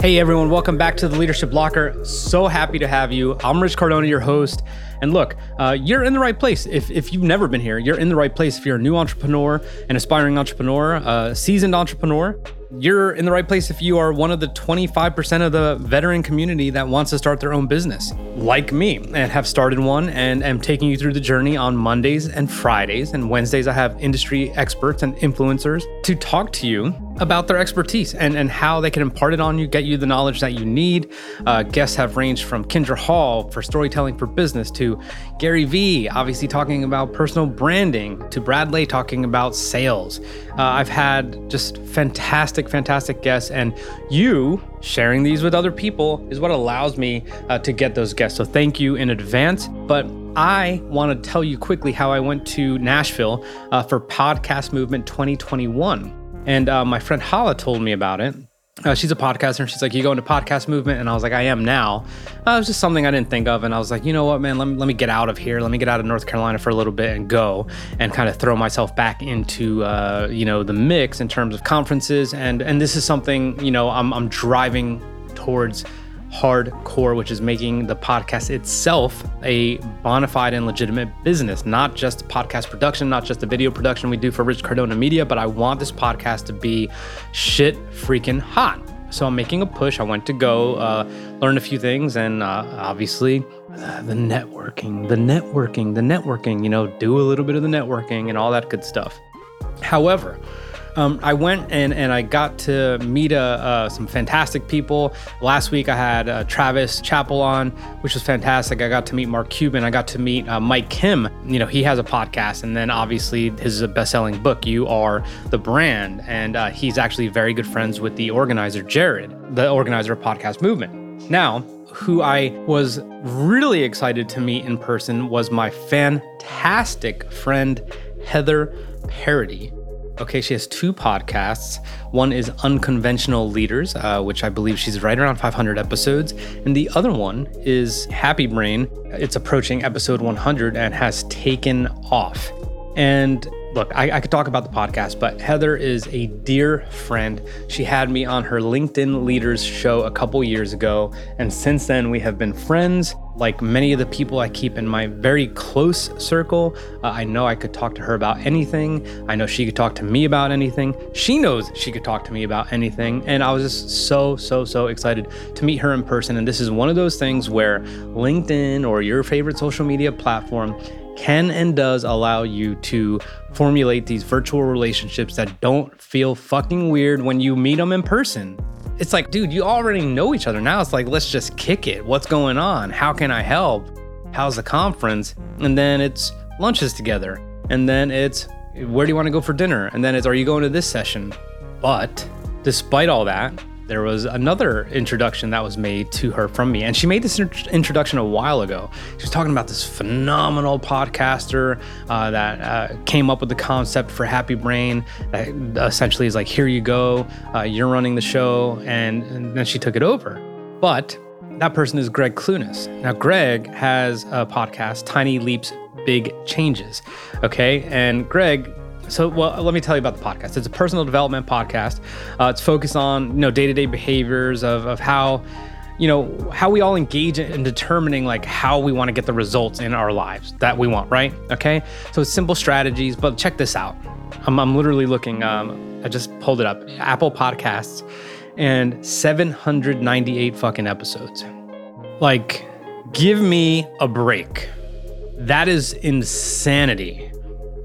Hey everyone, welcome back to the Leadership Locker. So happy to have you. I'm Rich Cardona, your host. And look, uh, you're in the right place. If, if you've never been here, you're in the right place. If you're a new entrepreneur, an aspiring entrepreneur, a seasoned entrepreneur, you're in the right place if you are one of the 25% of the veteran community that wants to start their own business, like me, and have started one and am taking you through the journey on Mondays and Fridays. And Wednesdays, I have industry experts and influencers to talk to you about their expertise and, and how they can impart it on you, get you the knowledge that you need. Uh, guests have ranged from Kindra Hall for storytelling for business to Gary Vee, obviously talking about personal branding, to Bradley talking about sales. Uh, I've had just fantastic fantastic, fantastic guests. And you sharing these with other people is what allows me uh, to get those guests. So thank you in advance. But I want to tell you quickly how I went to Nashville uh, for Podcast Movement 2021. And uh, my friend Hala told me about it. Uh, she's a podcaster. And she's like, "You go into podcast movement?" And I was like, "I am now." Uh, it was just something I didn't think of, and I was like, "You know what, man? Let me let me get out of here. Let me get out of North Carolina for a little bit and go and kind of throw myself back into uh, you know the mix in terms of conferences and and this is something you know I'm I'm driving towards hardcore, which is making the podcast itself a bona fide and legitimate business, not just podcast production, not just the video production we do for Rich Cardona Media, but I want this podcast to be shit freaking hot. So I'm making a push. I went to go uh, learn a few things, and uh, obviously uh, the networking, the networking, the networking. You know, do a little bit of the networking and all that good stuff. However, um, I went and, and I got to meet uh, uh, some fantastic people. Last week I had uh, Travis Chappell on, which was fantastic. I got to meet Mark Cuban. I got to meet uh, Mike Kim. You know, he has a podcast, and then obviously his best-selling book, "You Are the Brand," and uh, he's actually very good friends with the organizer Jared, the organizer of Podcast Movement. Now, who I was really excited to meet in person was my fantastic friend Heather Parady. Okay, she has two podcasts. One is Unconventional Leaders, uh, which I believe she's right around 500 episodes. And the other one is Happy Brain. It's approaching episode 100 and has taken off. And look, I, I, could talk about the podcast, but Heather is a dear friend. She had me on her LinkedIn Leaders show a couple years ago. And since then, we have been friends. Like many of the people I keep in my very close circle, uh, I know I could talk to her about anything. I know she could talk to me about anything. She knows she could talk to me about anything. And I was just so, so, so excited to meet her in person. And this is one of those things where LinkedIn or your favorite social media platform can and does allow you to formulate these virtual relationships that don't feel fucking weird when you meet them in person. It's like, dude, you already know each other. Now it's like, let's just kick it. What's going on? How can I help? How's the conference? And then it's lunches together. And then it's, where do you want to go for dinner? And then it's, are you going to this session? But despite all that, there was another introduction that was made to her from me. And she made this introduction a while ago. She was talking about this phenomenal podcaster uh, that uh, came up with the concept for Happy Brain that essentially is like, here you go, uh, you're running the show. And, and then she took it over. But that person is Gregg Clunis. Now, Gregg has a podcast, Tiny Leaps, Big Changes. Okay. And Gregg so, well, let me tell you about the podcast. It's a personal development podcast. Uh, it's focused on you know day to day behaviors of of how you know how we all engage in determining like how we want to get the results in our lives that we want right? Okay? So it's simple strategies but check this out. I'm, I'm literally looking um, i just pulled it up. Apple podcasts and 798 fucking episodes. Like give me a break. That is insanity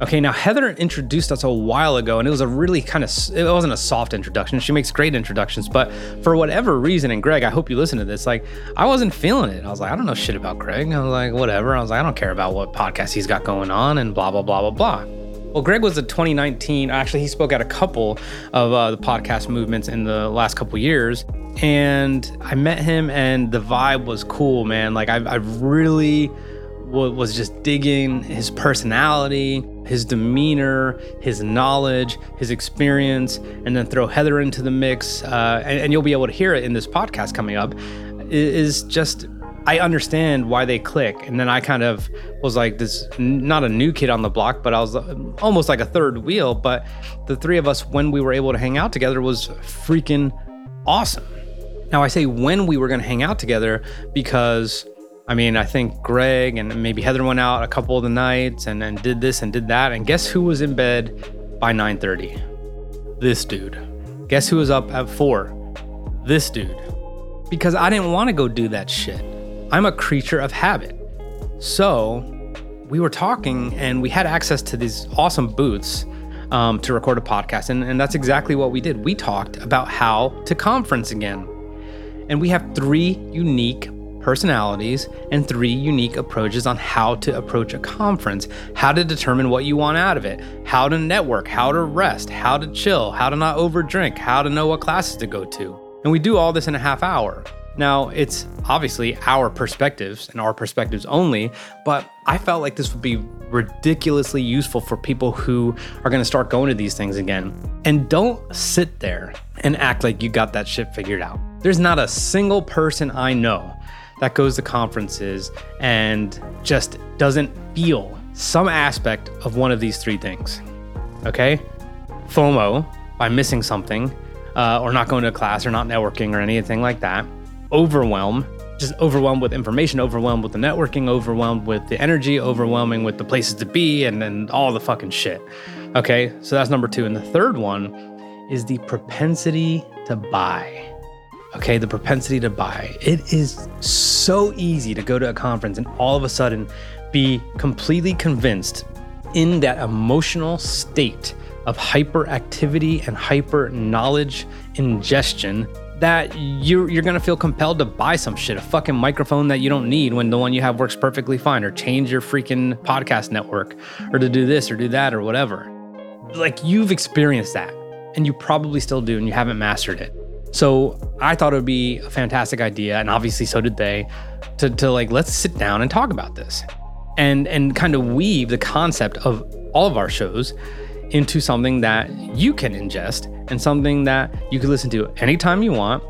Okay, now Heather introduced us a while ago, and it was a really kind of, it wasn't a soft introduction. She makes great introductions, but for whatever reason, and Gregg, I hope you listen to this, like, I wasn't feeling it. I was like, I don't know shit about Gregg. I was like, whatever. I was like, I don't care about what podcast he's got going on, and blah, blah, blah, blah, blah. Well, Gregg was a 2019, actually, he spoke at a couple of uh, the podcast movements in the last couple years. And I met him, and the vibe was cool, man. Like, I, I really was just digging his personality, his demeanor, his knowledge, his experience, and then throw Heather into the mix. Uh, and, and, you'll be able to hear it in this podcast coming up. Is just I understand why they click, and then I kind of was like this, not a new kid on the block, but I was uh, almost like a third wheel. But the three of us, when we were able to hang out together, was freaking awesome. Now, I say when we were going to hang out together because I mean, I think Gregg and maybe Heather went out a couple of the nights and, and did this and did that. And guess who was in bed by 9:30? This dude. Guess who was up at 4? This dude. Because I didn't want to go do that shit. I'm a creature of habit. So we were talking and we had access to these awesome booths um, to record a podcast. And, and that's exactly what we did. We talked about how to conference again. And we have three unique personalities and three unique approaches on how to approach a conference, how to determine what you want out of it, how to network, how to rest, how to chill, how to not overdrink, how to know what classes to go to. And we do all this in a half hour. Now, it's obviously our perspectives and our perspectives only, but I felt like this would be ridiculously useful for people who are going to start going to these things again. And don't sit there and act like you got that shit figured out. There's not a single person I know that goes to conferences and just doesn't feel some aspect of one of these three things. Okay? FOMO by missing something, uh, or not going to class, or not networking, or anything like that. Overwhelm, just overwhelmed with information, overwhelmed with the networking, overwhelmed with the energy, overwhelming with the places to be, and then all the fucking shit. Okay? So that's number two. And the third one is the propensity to buy. Okay, the propensity to buy. It is so easy to go to a conference and all of a sudden be completely convinced in that emotional state of hyperactivity and hyper knowledge ingestion that you're, you're gonna feel compelled to buy some shit, a fucking microphone that you don't need when the one you have works perfectly fine, or change your freaking podcast network, or to do this or do that or whatever. Like you've experienced that, and you probably still do, and you haven't mastered it. So I thought it would be a fantastic idea, and obviously so did they, to, to like let's sit down and talk about this, and and kind of weave the concept of all of our shows into something that you can ingest and something that you can listen to anytime you want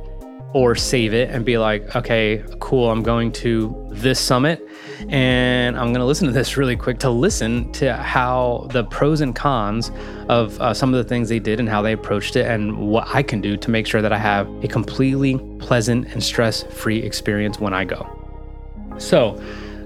or save it and be like, okay, cool, I'm going to this summit and I'm going to listen to this really quick to listen to how the pros and cons of uh, some of the things they did and how they approached it and what I can do to make sure that I have a completely pleasant and stress free experience when I go. So,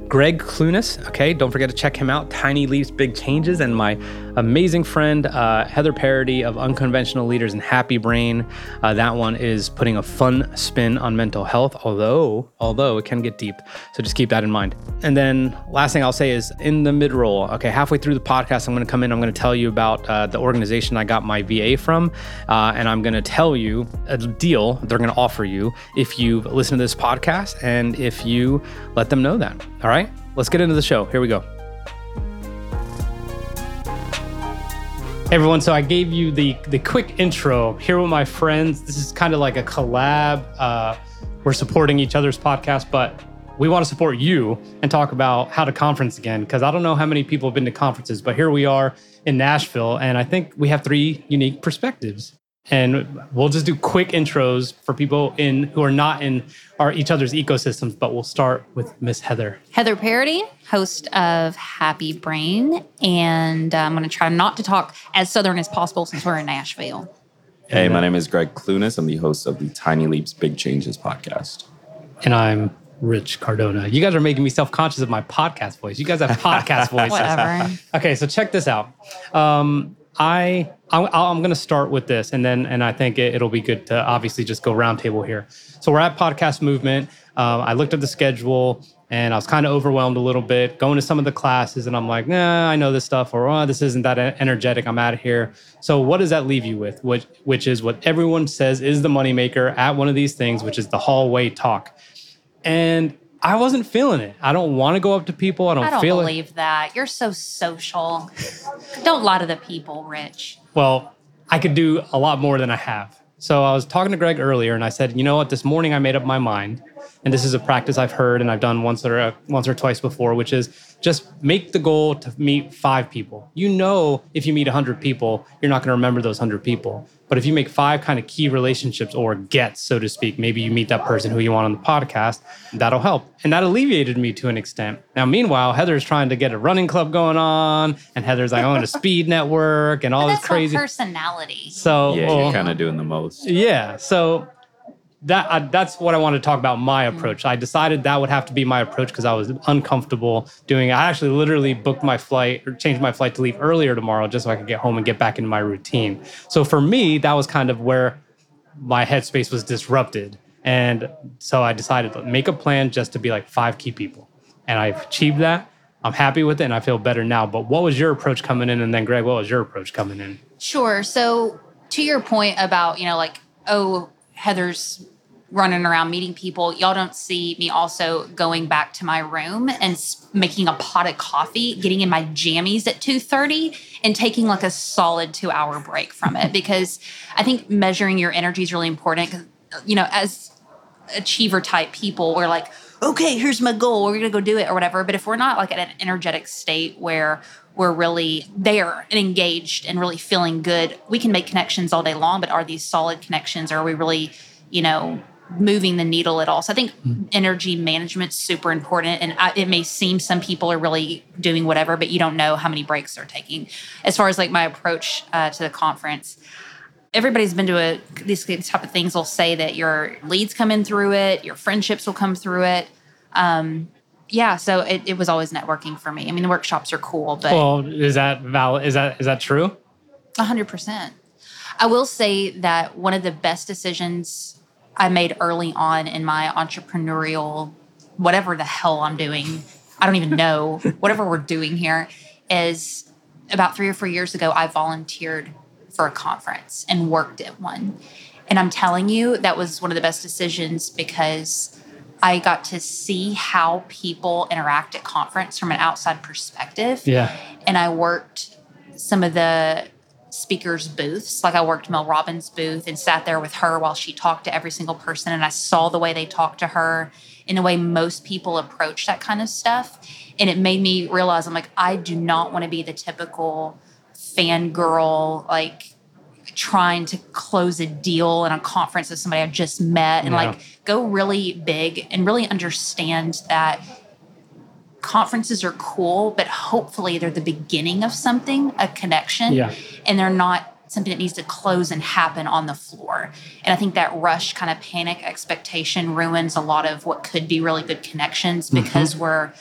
Gregg Clunis. Okay, don't forget to check him out. Tiny Leaps, Big Changes, and my amazing friend uh, Heather Parady of Unconventional Leaders and Happy Brain. Uh, that one is putting a fun spin on mental health, although although it can get deep. So just keep that in mind. And then last thing I'll say is in the mid roll. Okay, halfway through the podcast, I'm going to come in. I'm going to tell you about uh, the organization I got my VA from, uh, and I'm going to tell you a deal they're going to offer you if you listen to this podcast and if you let them know that. All right right, let's get into the show. Here we go. Everyone, so I gave you the the quick intro here with my friends. This is kind of like a collab. Uh, we're supporting each other's podcast, but we want to support you and talk about how to conference again because I don't know how many people have been to conferences, but here we are in Nashville, and I think we have three unique perspectives and we'll just do quick intros for people in who are not in our each other's ecosystems but we'll start with miss heather heather parady host of happy brain and uh, i'm going to try not to talk as southern as possible since we're in nashville hey my name is gregg clunis i'm the host of the tiny leaps big changes podcast and i'm Rich Cardona. You guys are making me self conscious of my podcast voice. You guys have podcast voices. Whatever. Okay, so check this out. Um, I I'm, I'm going to start with this, and then and I think it, will be good to obviously just go roundtable here. So we're at Podcast Movement. Um, I looked at the schedule and I was kind of overwhelmed a little bit going to some of the classes, and I'm like, nah, I know this stuff, or oh, this isn't that energetic. I'm out of here. So what does that leave you with? Which which is what everyone says is the moneymaker at one of these things, which is the hallway talk. And I wasn't feeling it. I don't want to go up to people. I don't, I don't feel believe it. that. You're so social. don't lie to the people, Rich. Well, I could do a lot more than I have. So I was talking to Gregg earlier and I said, you know what, this morning I made up my mind. And this is a practice I've heard and I've done once or uh, once or twice before, which is just make the goal to meet five people. You know, if you meet 100 people, you're not going to remember those 100 people. But if you make five kind of key relationships or gets, so to speak, maybe you meet that person who you want on the podcast, that'll help. And that alleviated me to an extent. Now, meanwhile, Heather's trying to get a running club going on, and Heather's like, I own a speed network and all but this crazy personality. So yeah, well, you're kind of doing the most. Yeah. So that I, that's what I wanted to talk about. My approach. I decided that would have to be my approach because I was uncomfortable doing. it. I actually literally booked my flight or changed my flight to leave earlier tomorrow just so I could get home and get back into my routine. So for me, that was kind of where my headspace was disrupted, and so I decided to make a plan just to be like five key people, and I've achieved that. I'm happy with it, and I feel better now. But what was your approach coming in, and then Greg, what was your approach coming in? Sure. So to your point about, you know, like, oh, Heather's running around meeting people, y'all don't see me also going back to my room and making a pot of coffee, getting in my jammies at 2:30 and taking like a solid 2-hour break from it because I think measuring your energy is really important you know, as achiever type people, we're like, okay, here's my goal. We're gonna go do it or whatever. But if we're not like at an energetic state where we're really there and engaged and really feeling good, we can make connections all day long. But are these solid connections? Or Are we really, you know, moving the needle at all? So I think energy management's super important. And I, it may seem some people are really doing whatever, but you don't know how many breaks they're taking. As far as like my approach uh, to the conference, everybody's been to a these type of things will say that your leads come in through it your friendships will come through it um yeah so it, it was always networking for me i mean the workshops are cool but Well, is that valid? Is that is that true? 100% i will say that one of the best decisions i made early on in my entrepreneurial whatever the hell i'm doing i don't even know whatever we're doing here is about three or four years ago i volunteered for a conference and worked at one and i'm telling you that was one of the best decisions because i got to see how people interact at conference from an outside perspective Yeah. and I worked some of the speakers' booths. Like I worked Mel Robbins' booth and sat there with her while she talked to every single person, and I saw the way they talked to her in the way most people approach that kind of stuff. And it made me realize I'm like, I do not want to be the typical fangirl, like trying to close a deal in a conference with somebody I just met and Yeah. like go really big and really understand that conferences are cool, but hopefully they're the beginning of something, a connection, Yeah. and they're not something that needs to close and happen on the floor. And I think that rush kind of panic expectation ruins a lot of what could be really good connections mm-hmm. because we're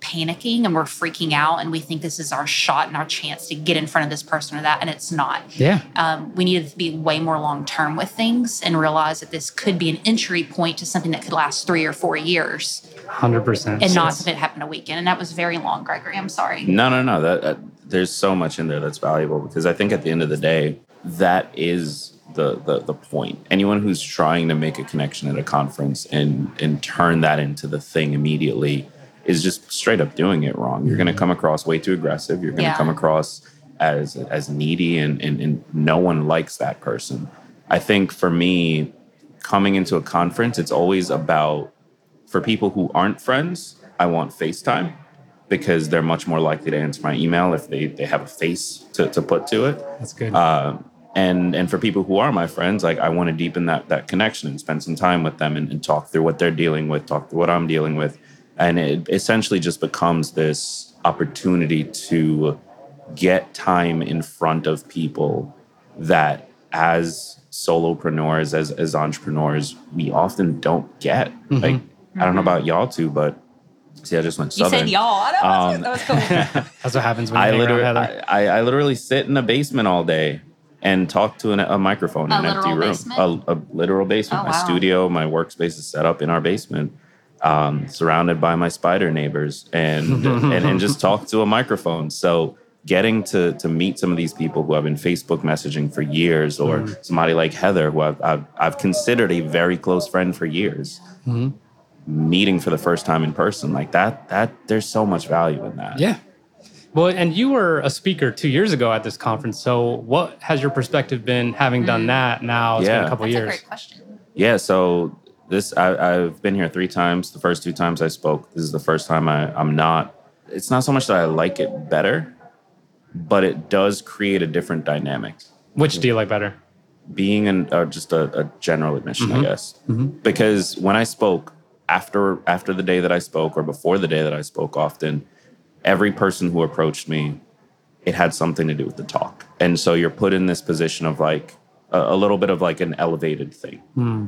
panicking and we're freaking out and we think this is our shot and our chance to get in front of this person or that, and it's not Yeah. um, we need to be way more long term with things and realize that this could be an entry point to something that could last three or four years Hundred percent. and not something that happened a weekend. And that was very long, Gregory. I'm sorry. No, no, no. That, that there's so much in there that's valuable because I think at the end of the day, that is the the the point. Anyone who's trying to make a connection at a conference and and turn that into the thing immediately is just straight up doing it wrong. You're going to come across way too aggressive. You're going to Yeah. come across as as needy, and, and and no one likes that person. I think for me, coming into a conference, it's always about for people who aren't friends, I want FaceTime because they're much more likely to answer my email if they, they have a face to, to put to it. That's good. Uh, and and for people who are my friends, like I want to deepen that that connection and spend some time with them and, and talk through what they're dealing with, talk through what I'm dealing with. And it essentially just becomes this opportunity to get time in front of people that as solopreneurs, as as entrepreneurs, we often don't get. Like I don't know about y'all too, but see, I just went You said y'all. I know. Um, that was cool. That's what happens when you I literally, around Heather. I, I, I literally sit in a basement all day and talk to an, a microphone A in an empty room. A, a literal basement. Oh, my wow. studio, my workspace is set up in our basement, um, surrounded by my spider neighbors, and, and and just talk to a microphone. So getting to to meet some of these people who I've been Facebook messaging for years, or Mm. somebody like Heather, who I've, I've I've considered a very close friend for years. Mm-hmm. Meeting for the first time in person, like that, that there's so much value in that. Yeah. Well, and you were a speaker two years ago at this conference. So, what has your perspective been having done that now? It's been Yeah. a couple That's a years. great question. Yeah, so this I, I've been here three times. The first two times I spoke, this is the first time I, I'm not. It's not so much that I like it better, but it does create a different dynamic. Which do you like better? Being an uh, just a, a general admission, I mm-hmm. guess, mm-hmm. because when I spoke after after the day that I spoke or before the day that I spoke, often every person who approached me, it had something to do with the talk, and so you're put in this position of like a, a little bit of like an elevated thing hmm.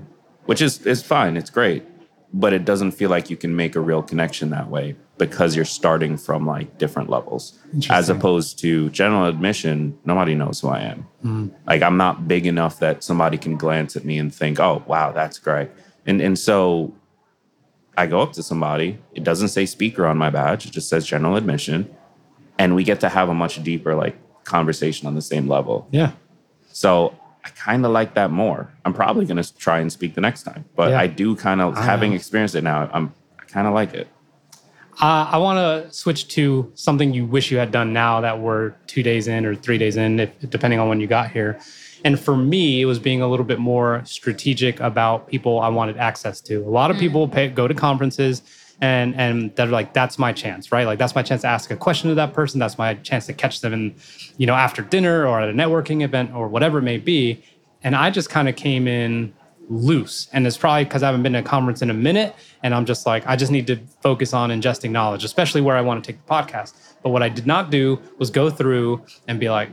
Which is is fine. It's great, but it doesn't feel like you can make a real connection that way because you're starting from like different levels, as opposed to general admission. Nobody knows who I am. Mm-hmm. Like I'm not big enough that somebody can glance at me and think, "Oh, wow, that's great." And and so I go up to somebody. It doesn't say speaker on my badge. It just says general admission, and we get to have a much deeper like conversation on the same level. Yeah. So I kind of like that more. I'm probably going to try and speak the next time, but Yeah. I do kind of having know. experienced it now. I'm I kind of like it. Uh, I want to switch to something you wish you had done now that we're two days in or three days in, if, depending on when you got here. And for me, it was being a little bit more strategic about people I wanted access to. A lot of people pay, go to conferences and and they're like, that's my chance, right? Like that's my chance to ask a question to that person. That's my chance to catch them in, you know, after dinner or at a networking event or whatever it may be. And I just kind of came in loose. And it's probably because I haven't been to a conference in a minute. And I'm just like, I just need to focus on ingesting knowledge, especially where I want to take the podcast. But what I did not do was go through and be like,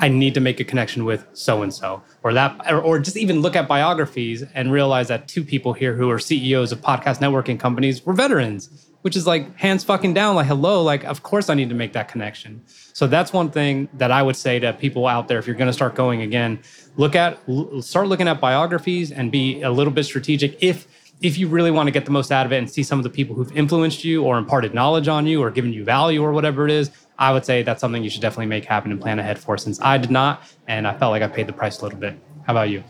I need to make a connection with so and so, or that, or, or just even look at biographies and realize that two people here who are CEOs of podcast networking companies were veterans, which is like hands fucking down, like hello, like of course I need to make that connection. So that's one thing that I would say to people out there if you're going to start going again, look at start looking at biographies and be a little bit strategic if if you really want to get the most out of it and see some of the people who've influenced you or imparted knowledge on you or given you value or whatever it is, I would say that's something you should definitely make happen and plan ahead for since I did not and I felt like I paid the price a little bit. How about you?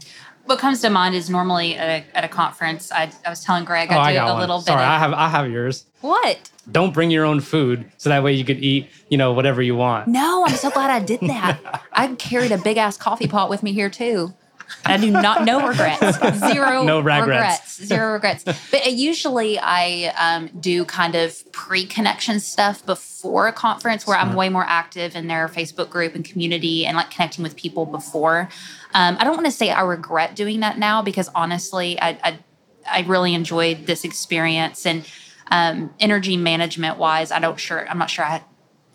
What comes to mind is normally at a, at a conference. I, I was telling Gregg Oh, I do got a one. little bit. Sorry, of, I have I have yours. what? Don't bring your own food so that way you could eat, you know, whatever you want. No, I'm so glad I did that. I carried a big ass coffee pot with me here too. I do not no regrets. Zero No regrets. Zero regrets. But uh, usually I um, do kind of pre-connection stuff before a conference where I'm way more active in their Facebook group and community and like connecting with people before. Um, I don't want to say I regret doing that now because honestly, I I, I really enjoyed this experience and um, energy management wise, I don't sure I'm not sure I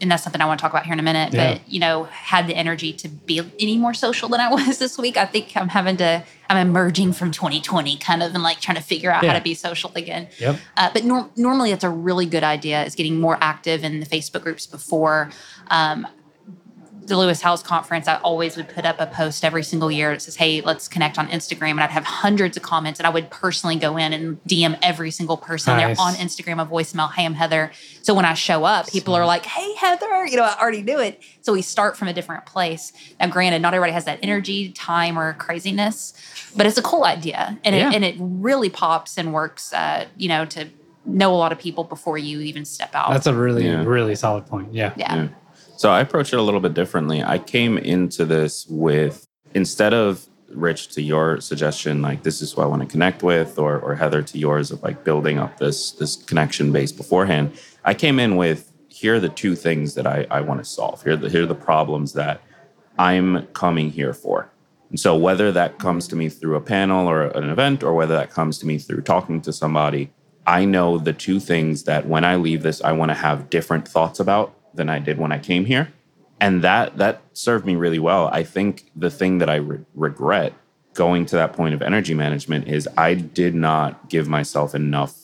and that's something I want to talk about here in a minute. Yeah. But you know, had the energy to be any more social than I was this week. I think I'm having to. I'm emerging from 2020, kind of, and like trying to figure out Yeah. how to be social again. Yep. Uh, but nor- normally, it's a really good idea. Is getting more active in the Facebook groups before. Um, the Lewis Howes conference, I always would put up a post every single year that says, Hey, let's connect on Instagram. And I'd have hundreds of comments, and I would personally go in and DM every single person Nice. there on Instagram, a voicemail, Hey, I'm Heather. So when I show up, people are like, Hey, Heather, you know, I already knew it. So we start from a different place. Now, granted, not everybody has that energy, time, or craziness, but it's a cool idea. And, Yeah. it, and it really pops and works, uh, you know, to know a lot of people before you even step out. That's a really, Yeah. really solid point. Yeah. yeah. Yeah. So I approach it a little bit differently. I came into this with instead of Rich to your suggestion, like this is who I want to connect with, or or Heather to yours of like building up this this connection base beforehand. I came in with here are the two things that I, I want to solve. Here are the here are the problems that I'm coming here for. And so whether that comes to me through a panel or an event, or whether that comes to me through talking to somebody, I know the two things that when I leave this, I want to have different thoughts about than I did when I came here. And that that served me really well. I think the thing that I re- regret going to that point of energy management is I did not give myself enough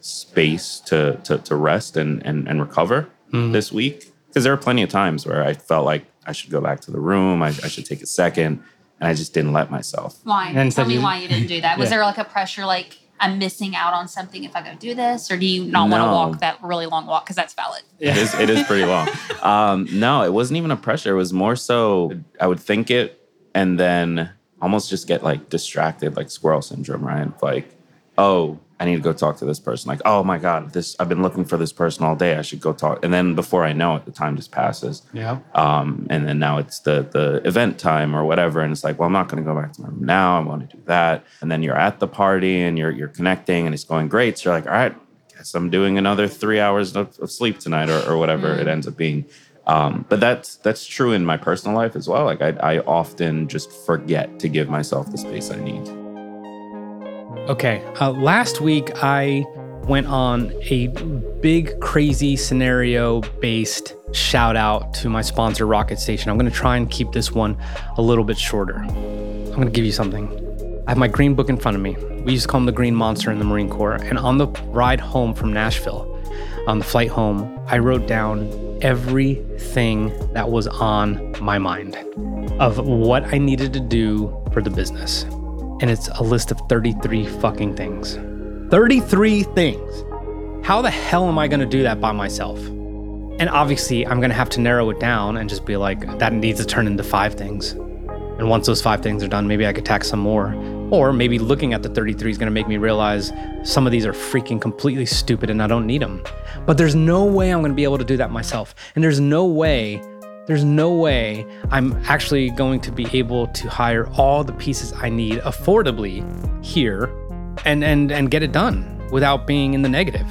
space to to, to rest and, and and recover hmm. this week. Because there are plenty of times where I felt like I should go back to the room, I, I should take a second, and I just didn't let myself. Why? And Tell so me you- why you didn't do that. Was Yeah. there like a pressure, like I'm missing out on something if I go do this, or do you not want to walk that really long walk because that's valid? It is it is pretty long. Um, no, it wasn't even a pressure. It was more so I would think it and then almost just get like distracted, like squirrel syndrome, right? Like, oh, I need to go talk to this person. Like, oh my God, this I've been looking for this person all day. I should go talk. And then before I know it, the time just passes. Yeah. Um, and then now it's the the event time or whatever, and it's like, well, I'm not going to go back to my room now. I want to do that. And then you're at the party and you're you're connecting, and it's going great. So you're like, all right, I guess I'm doing another three hours of, of sleep tonight, or, or whatever it ends up being. Um, but that's that's true in my personal life as well. Like I, I often just forget to give myself the space I need. Okay. Uh, last week, I went on a big, crazy scenario based shout out to my sponsor, Rocket Station. I'm going to try and keep this one a little bit shorter. I'm going to give you something I have my green book in front of me. We used to call him the Green Monster in the Marine Corps. And on the ride home from Nashville, on the flight home, I wrote down everything that was on my mind of what I needed to do for the business. And it's a list of 33 fucking things. 33 things. How the hell am I going to do that by myself? And obviously, I'm going to have to narrow it down and just be like, that needs to turn into five things. And once those five things are done, maybe I could tack some more. Or maybe looking at the 33 is going to make me realize some of these are freaking completely stupid and I don't need them. But there's no way I'm going to be able to do that myself. And there's no way, there's no way I'm actually going to be able to hire all the pieces I need affordably here and and and get it done without being in the negative.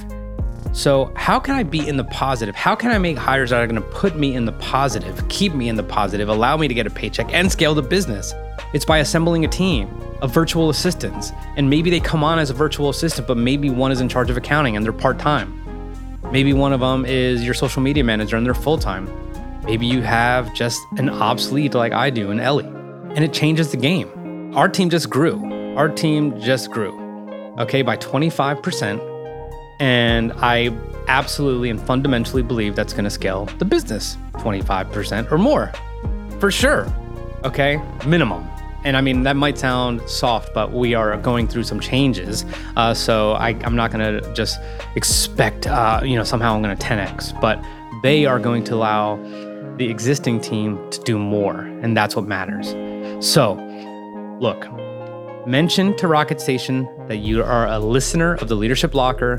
So, how can I be in the positive? How can I make hires that are going to put me in the positive, keep me in the positive, allow me to get a paycheck and scale the business? It's by assembling a team of virtual assistants. And maybe they come on as a virtual assistant, but maybe one is in charge of accounting and they're part time. Maybe one of them is your social media manager and they're full time. Maybe you have just an obsolete like I do in Ellie, and it changes the game. Our team just grew. Our team just grew, okay, by 25%. And I absolutely and fundamentally believe that's to scale the business 25% or more for sure. Okay, minimum. And I mean, that might sound soft, but we are going through some changes. Uh, so I, am not going to just expect, uh, you know, somehow I'm going to 10x, but they are going to allow the existing team to do more. And that's what matters. So, look, mention to Rocket Station that you are a listener of the Leadership Locker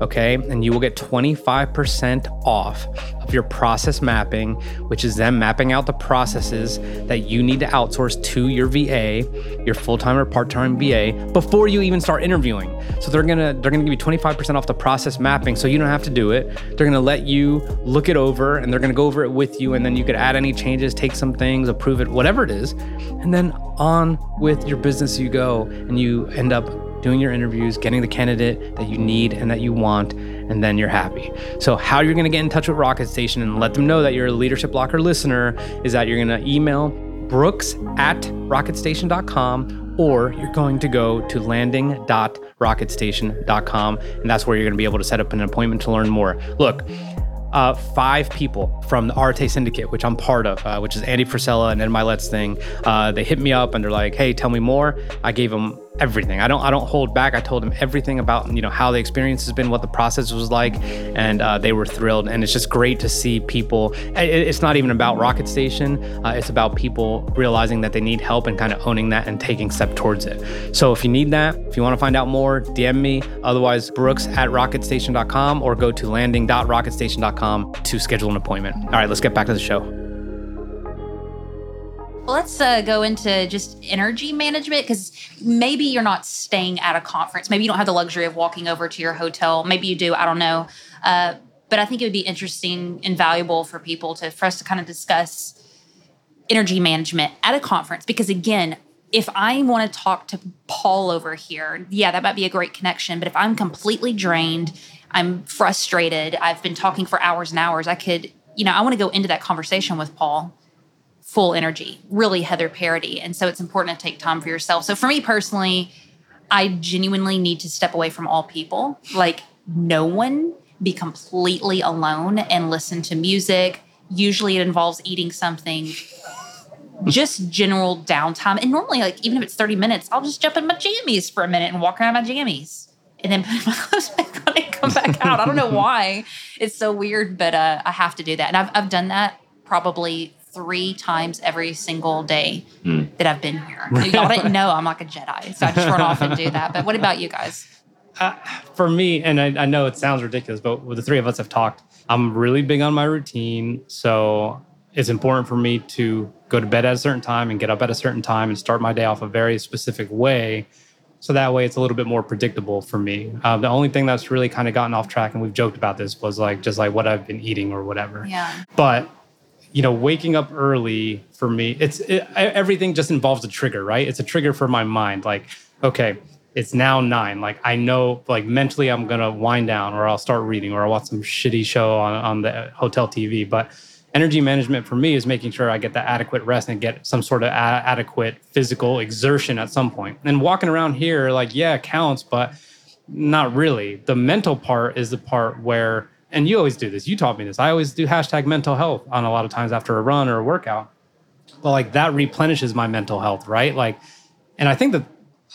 okay? And you will get 25% off of your process mapping, which is them mapping out the processes that you need to outsource to your VA, your full-time or part-time VA, before you even start interviewing. So they're gonna they're gonna give you 25% off the process mapping, so you don't have to do it. They're gonna let you look it over, and they're gonna go over it with you, and then you could add any changes, take some things, approve it, whatever it is, and then on with your business you go, and you end up doing your interviews, getting the candidate that you need and that you want, and then you're happy. So, how you're gonna get in touch with Rocket Station and let them know that you're a Leadership Locker listener is that you're gonna email brooks at rocketstation.com or you're going to go to landing.rocketstation.com and that's where you're going to be able to set up an appointment to learn more. Look, uh, five people from the Arete Syndicate, which I'm part of, uh, which is Andy Frisella and Ed Mylett's thing. Uh, they hit me up and they're like, "Hey, tell me more." I gave them everything. I don't I don't hold back. I told them everything about you know how the experience has been, what the process was like, and uh, they were thrilled. And it's just great to see people. It's not even about Rocket Station. Uh, it's about people realizing that they need help and kind of owning that and taking step towards it. So if you need that, if you want to find out more, DM me. Otherwise, Brooks at rocketstation.com or go to landing.rocketstation.com to schedule an appointment. All right, let's get back to the show. Let's uh, go into just energy management because maybe you're not staying at a conference. Maybe you don't have the luxury of walking over to your hotel. Maybe you do. I don't know. Uh, but I think it would be interesting and valuable for people to for us to kind of discuss energy management at a conference because again if I want to talk to Paul over here, yeah, that might be a great connection. But if I'm completely drained, I'm frustrated, I've been talking for hours and hours, I could, you know, I want to go into that conversation with Paul full energy, really Heather Parady. And so it's important to take time for yourself. So for me personally, I genuinely need to step away from all people, like no one, be completely alone and listen to music. Usually it involves eating something, just general downtime. And normally, like, even if it's 30 minutes, I'll just jump in my jammies for a minute and walk around my jammies and then put my clothes back on and come back out. I don't know why. It's so weird, but uh, I have to do that. And I've, I've done that probably three times every single day mm. that I've been here. Y'all didn't know I'm like a Jedi, so I just run off and do that. But what about you guys? Uh, for me, and I, I, know it sounds ridiculous, but with the three of us have talked, I'm really big on my routine. So it's important for me to go to bed at a certain time and get up at a certain time and start my day off a very specific way. So that way it's a little bit more predictable for me. Uh, the only thing that's really kind of gotten off track, and we've joked about this, was like just like what I've been eating or whatever. Yeah. But you know, waking up early for me, it's it, everything just involves a trigger, right? It's a trigger for my mind. Like, okay, it's now nine. Like, I know, like mentally, I'm gonna wind down, or I'll start reading, or I'll watch some shitty show on on the hotel TV. But energy management for me is making sure I get the adequate rest and get some sort of a- adequate physical exertion at some point. And walking around here, like, yeah, counts, but not really. The mental part is the part where, and you always do this. You taught me this. I always do hashtag mental health on a lot of times after a run or a workout. But like that replenishes my mental health, right? Like, and I think that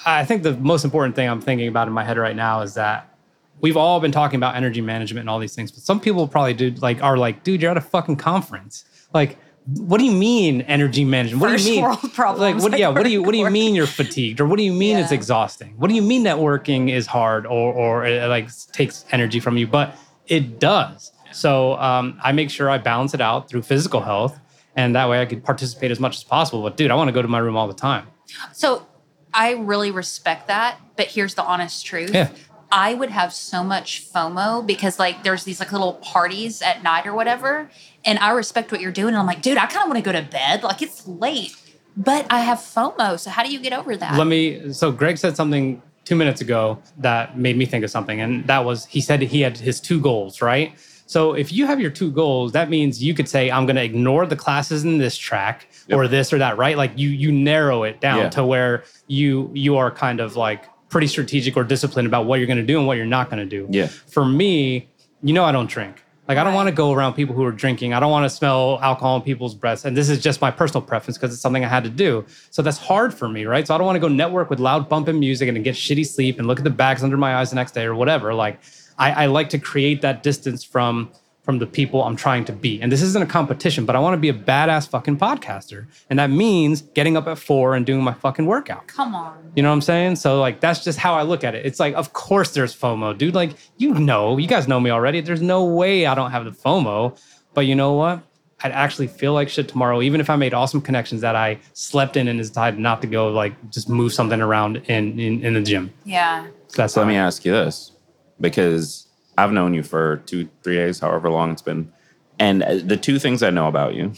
I think the most important thing I'm thinking about in my head right now is that we've all been talking about energy management and all these things, but some people probably do like are like, dude, you're at a fucking conference. Like, what do you mean energy management? What First do you mean? world problems, Like, what? like yeah, what do you what do you mean you're fatigued, or what do you mean it's exhausting? What do you mean networking is hard or or it like takes energy from you? But it does. So um, I make sure I balance it out through physical health, and that way I could participate as much as possible. But dude, I want to go to my room all the time. So I really respect that, but here's the honest truth. Yeah. I would have so much FOMO because like there's these like little parties at night or whatever, and I respect what you're doing. And I'm like, dude, I kind of want to go to bed. Like it's late, but I have FOMO. So how do you get over that? Let me. So Greg said something two minutes ago that made me think of something, and that was he said he had his two goals, right? So if you have your two goals, that means you could say, I'm going to ignore the classes in this track or this or that, right? Like you you narrow it down Yeah. to where you you are kind of like pretty strategic or disciplined about what you're going to do and what you're not going to do. Yeah. For me, you know, I don't drink. Like I don't want to go around people who are drinking. I don't want to smell alcohol in people's breaths. And this is just my personal preference because it's something I had to do. So that's hard for me, right? So I don't want to go network with loud bumping music and get shitty sleep and look at the bags under my eyes the next day or whatever. Like I, I like to create that distance from from the people I'm trying to be. And this isn't a competition, but I want to be a badass fucking podcaster. And that means getting up at four and doing my fucking workout. Come on. You know what I'm saying? So like that's just how I look at it. It's like, of course there's FOMO, dude. Like you know, you guys know me already. There's no way I don't have the FOMO. But you know what? I'd actually feel like shit tomorrow, even if I made awesome connections that I slept in and decided not to go like just move something around in in, in the gym. Yeah. So that's So let me ask you this, because I've known you for two, three days, however long it's been, and uh, the two things I know about you: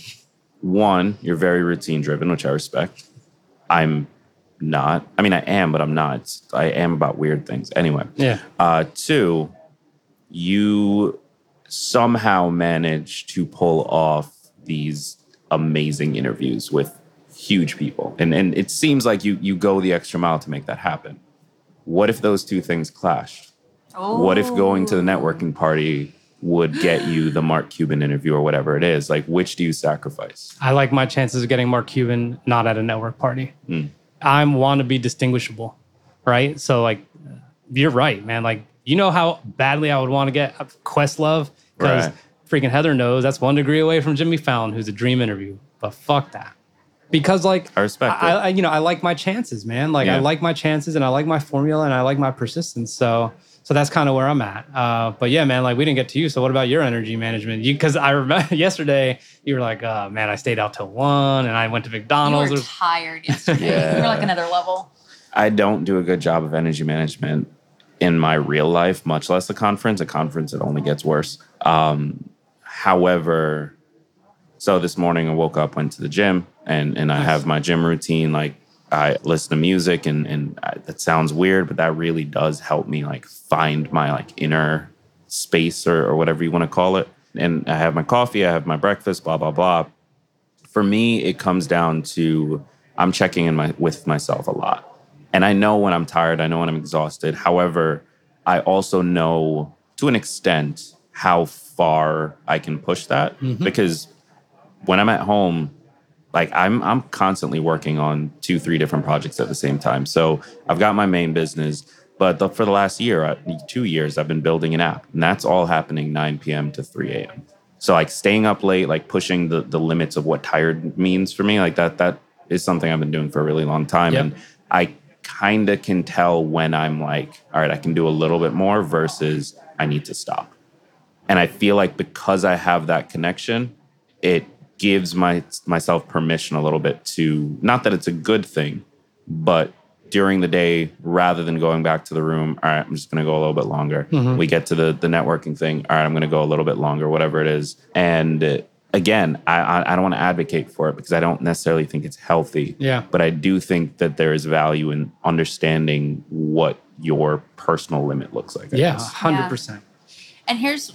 one, you're very routine driven, which I respect. I'm not. I mean, I am, but I'm not. I am about weird things. Anyway, Yeah. uh, two, you somehow manage to pull off these amazing interviews with huge people, and and it seems like you you go the extra mile to make that happen. What if those two things clashed? What if going to the networking oh. party would get you the Mark Cuban interview or whatever it is? Like, which do you sacrifice? I like my chances of getting Mark Cuban not at a network party. Hmm. I want to be distinguishable, right? So like, you're right, man. Like, you know how badly I would want to get Questlove because Right. freaking Heather knows that's one degree away from Jimmy Fallon, who's a dream interview. But fuck that. Because like I respect I, it. I you know I like my chances, man. Like I like my chances and I like my formula and I like my persistence. So so that's kind of where I'm at. Uh, but yeah, man, like we didn't get to you. So what about your energy management? You because I remember yesterday you were like, oh man, I stayed out till one and I went to McDonald's. You McDonald's. were Or- tired yesterday. Yeah. You were like another level. I don't do a good job of energy management in my real life, much less a conference. A conference, it only gets worse. Um, however, so this morning I woke up, went to the gym, and and I have my gym routine. Like I listen to music, and and I, that sounds weird, but that really does help me like find my like inner space or, or whatever you want to call it. And I have my coffee, I have my breakfast, blah blah blah. For me it comes down to i'm checking in my with myself a lot. And i know when i'm tired i know when i'm exhausted. However i also know to an extent how far i can push that. Mm-hmm. Because when i'm at home like i'm i'm constantly working on two three different projects at the same time so i've got my main business but the, for the last year uh, two years i've been building an app and that's all happening 9 p.m to 3 a.m so like staying up late, like pushing the the limits of what tired means for me, like that that is something I've been doing for a really long time. Yep. And I kind of can tell when I'm like, all right, I can do a little bit more versus I need to stop. And I feel like because I have that connection, it gives my myself permission a little bit to not that it's a good thing, but during the day, rather than going back to the room, all right, I'm just gonna go a little bit longer. We get to the the networking thing, all right, I'm gonna go a little bit longer, whatever it is. And uh, again, I I, I don't want to advocate for it because I don't necessarily think it's healthy. Yeah. But I do think that there is value in understanding what your personal limit looks like. I yeah, hundred percent. And here's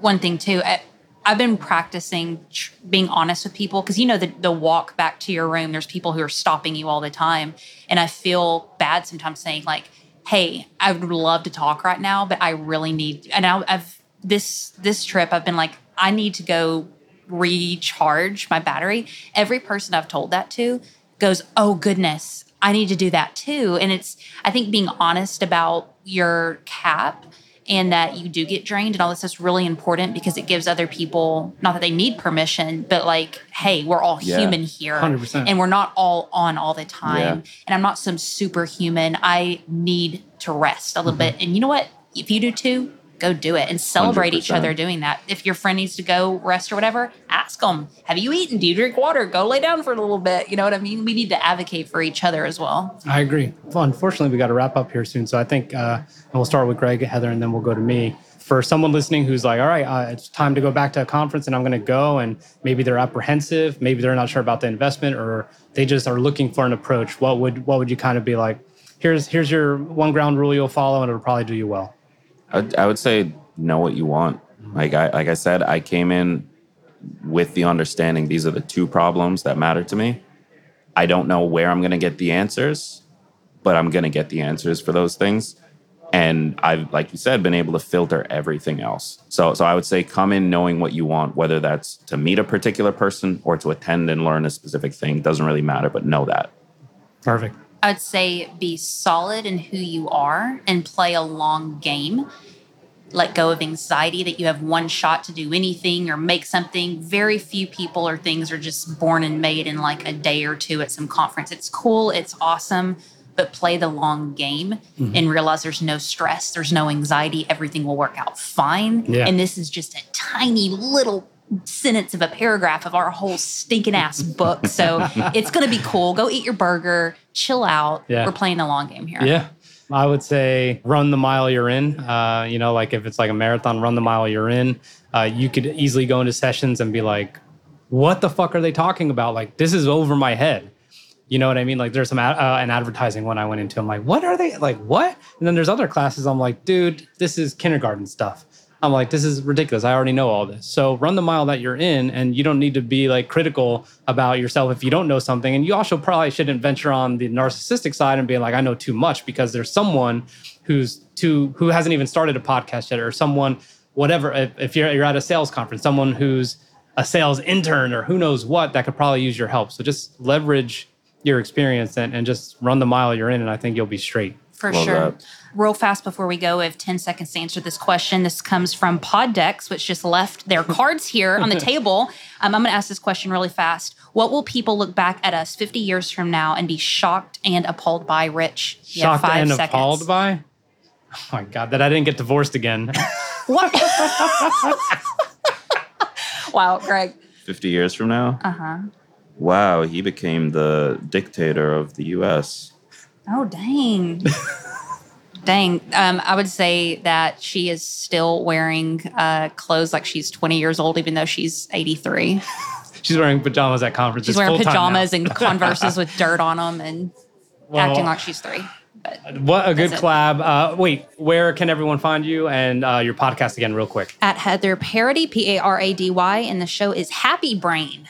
one thing too. I, I've been practicing tr- being honest with people because you know the the walk back to your room. There's people who are stopping you all the time, and I feel bad sometimes saying like, "Hey, I would love to talk right now, but I really need." And I, I've this this trip, I've been like, I need to go recharge my battery. Every person I've told that to goes, "Oh goodness, I need to do that too." And it's I think being honest about your cap and that you do get drained and all this is really important because it gives other people not that they need permission but like hey we're all Yeah. human here 100%. and we're not all on all the time Yeah. and i'm not some superhuman i need to rest a little mm-hmm. bit and you know what if you do too go do it and celebrate each 100%. other doing that if your friend needs to go rest or whatever ask them have you eaten do you drink water go lay down for a little bit you know what i mean we need to advocate for each other as well I agree. Well, unfortunately, we got to wrap up here soon. So I think, uh, and we'll start with Gregg, Heather, and then we'll go to me. For someone listening who's like, all right, uh, it's time to go back to a conference and I'm going to go, and maybe they're apprehensive, maybe they're not sure about the investment, or they just are looking for an approach. What would what would you kind of be like? Here's here's your one ground rule you'll follow, and it'll probably do you well. I, I would say know what you want. Mm-hmm. Like I like I said, I came in with the understanding these are the two problems that matter to me. I don't know where I'm going to get the answers, but I'm going to get the answers for those things. And I've, like you said, been able to filter everything else. So, so I would say come in knowing what you want, whether that's to meet a particular person or to attend and learn a specific thing. Doesn't really matter, but know that. Perfect. I would say be solid in who you are and play a long game. Let go of anxiety that you have one shot to do anything or make something. Very few people or things are just born and made in like a day or two at some conference. It's cool, it's awesome, but play the long game mm-hmm. and realize there's no stress, there's no anxiety, everything will work out fine. Yeah. And this is just a tiny little sentence of a paragraph of our whole stinking ass book. So it's going to be cool. Go eat your burger, chill out. Yeah. We're playing the long game here. Yeah. I would say run the mile you're in. Uh, you know, like if it's like a marathon, run the mile you're in. Uh, you could easily go into sessions and be like, what the fuck are they talking about? Like, this is over my head. You know what I mean? Like, there's some ad- uh, an advertising one I went into. I'm like, what are they like? What? And then there's other classes. I'm like, dude, this is kindergarten stuff. I'm like, this is ridiculous. I already know all this. So run the mile that you're in, and you don't need to be like critical about yourself if you don't know something. And you also probably shouldn't venture on the narcissistic side and be like, I know too much because there's someone who's too who hasn't even started a podcast yet, or someone, whatever. If, if you're you're at a sales conference, someone who's a sales intern or who knows what that could probably use your help. So just leverage your experience and, and just run the mile you're in, and I think you'll be straight. For Love sure. that. Real fast before we go, we have 10 seconds to answer this question. This comes from Poddex, which just left their cards here on the table. Um, I'm going to ask this question really fast. What will people look back at us 50 years from now and be shocked and appalled by, Rich? You Shocked five and seconds. appalled by. Oh my god, that I didn't get divorced again. What? wow, Gregg. 50 years from now? Uh huh. Wow, he became the dictator of the US. Oh, dang. dang. Um, I would say that she is still wearing uh, clothes like she's 20 years old, even though she's 83. She's wearing pajamas at conferences. She's wearing pajamas and Converses with dirt on them and Well, acting like she's three. But What a good That's collab. Uh, wait, where can everyone find you and uh, your podcast again, real quick? at Heather Parady, P A R A D Y, and the show is Happy Brain.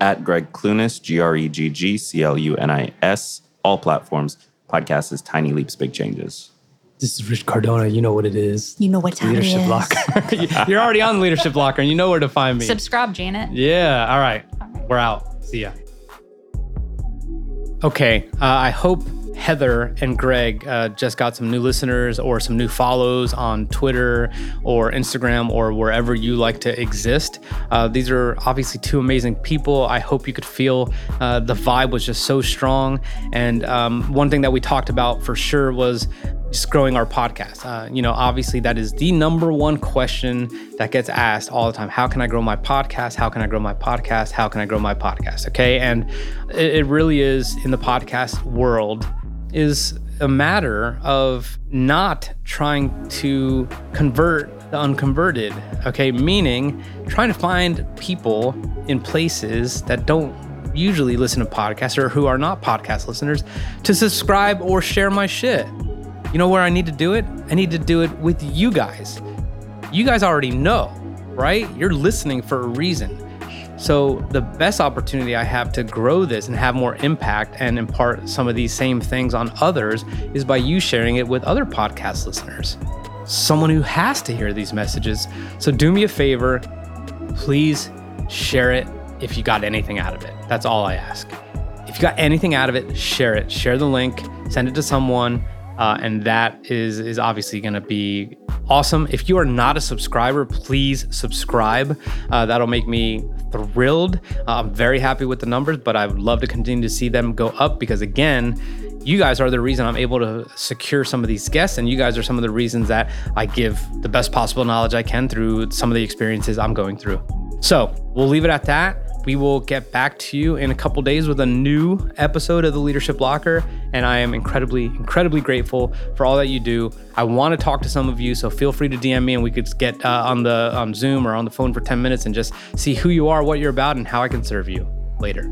At Gregg Clunis, G R E G G C L U N I S, all platforms. Podcast is Tiny Leaps, Big Changes. This is Rich Cardona. You know what it is. You know what time Leadership it is. Locker. You're already on the Leadership Locker and you know where to find me. Subscribe, Janet. yeah. All right. We're out. See ya. Okay, uh, I hope Heather and Gregg uh, just got some new listeners or some new follows on Twitter or Instagram or wherever you like to exist. Uh, these are obviously two amazing people. I hope you could feel uh, the vibe was just so strong. And um, one thing that we talked about for sure was just growing our podcast. Uh, you know, obviously that is the number one question that gets asked all the time. How can I grow my podcast? How can I grow my podcast? How can I grow my podcast? Okay, and it, it really is in the podcast world is a matter of not trying to convert the unconverted. Okay, meaning trying to find people in places that don't usually listen to podcasts or who are not podcast listeners to subscribe or share my shit. You know where I need to do it? I need to do it with you guys. You guys already know. right? You're listening for a reason. So, the best opportunity I have to grow this and have more impact and impart some of these same things on others is by you sharing it with other podcast listeners. Someone who has to hear these messages. So, do me a favor, please share it if you got anything out of it. That's all I ask. If you got anything out of it, share it. Share the link, send it to someone. Uh, and that is is obviously going to be awesome. If you are not a subscriber, please subscribe. Uh, that'll make me thrilled. Uh, I'm very happy with the numbers, but I would love to continue to see them go up because again, you guys are the reason I'm able to secure some of these guests, and you guys are some of the reasons that I give the best possible knowledge I can through some of the experiences I'm going through. So we'll leave it at that. We will get back to you in a couple days with a new episode of the Leadership Locker. And I am incredibly, incredibly grateful for all that you do. I want to talk to some of you, so feel free to DM me and we could get uh, on the on Zoom or on the phone for 10 minutes and just see who you are, what you're about, and how I can serve you later.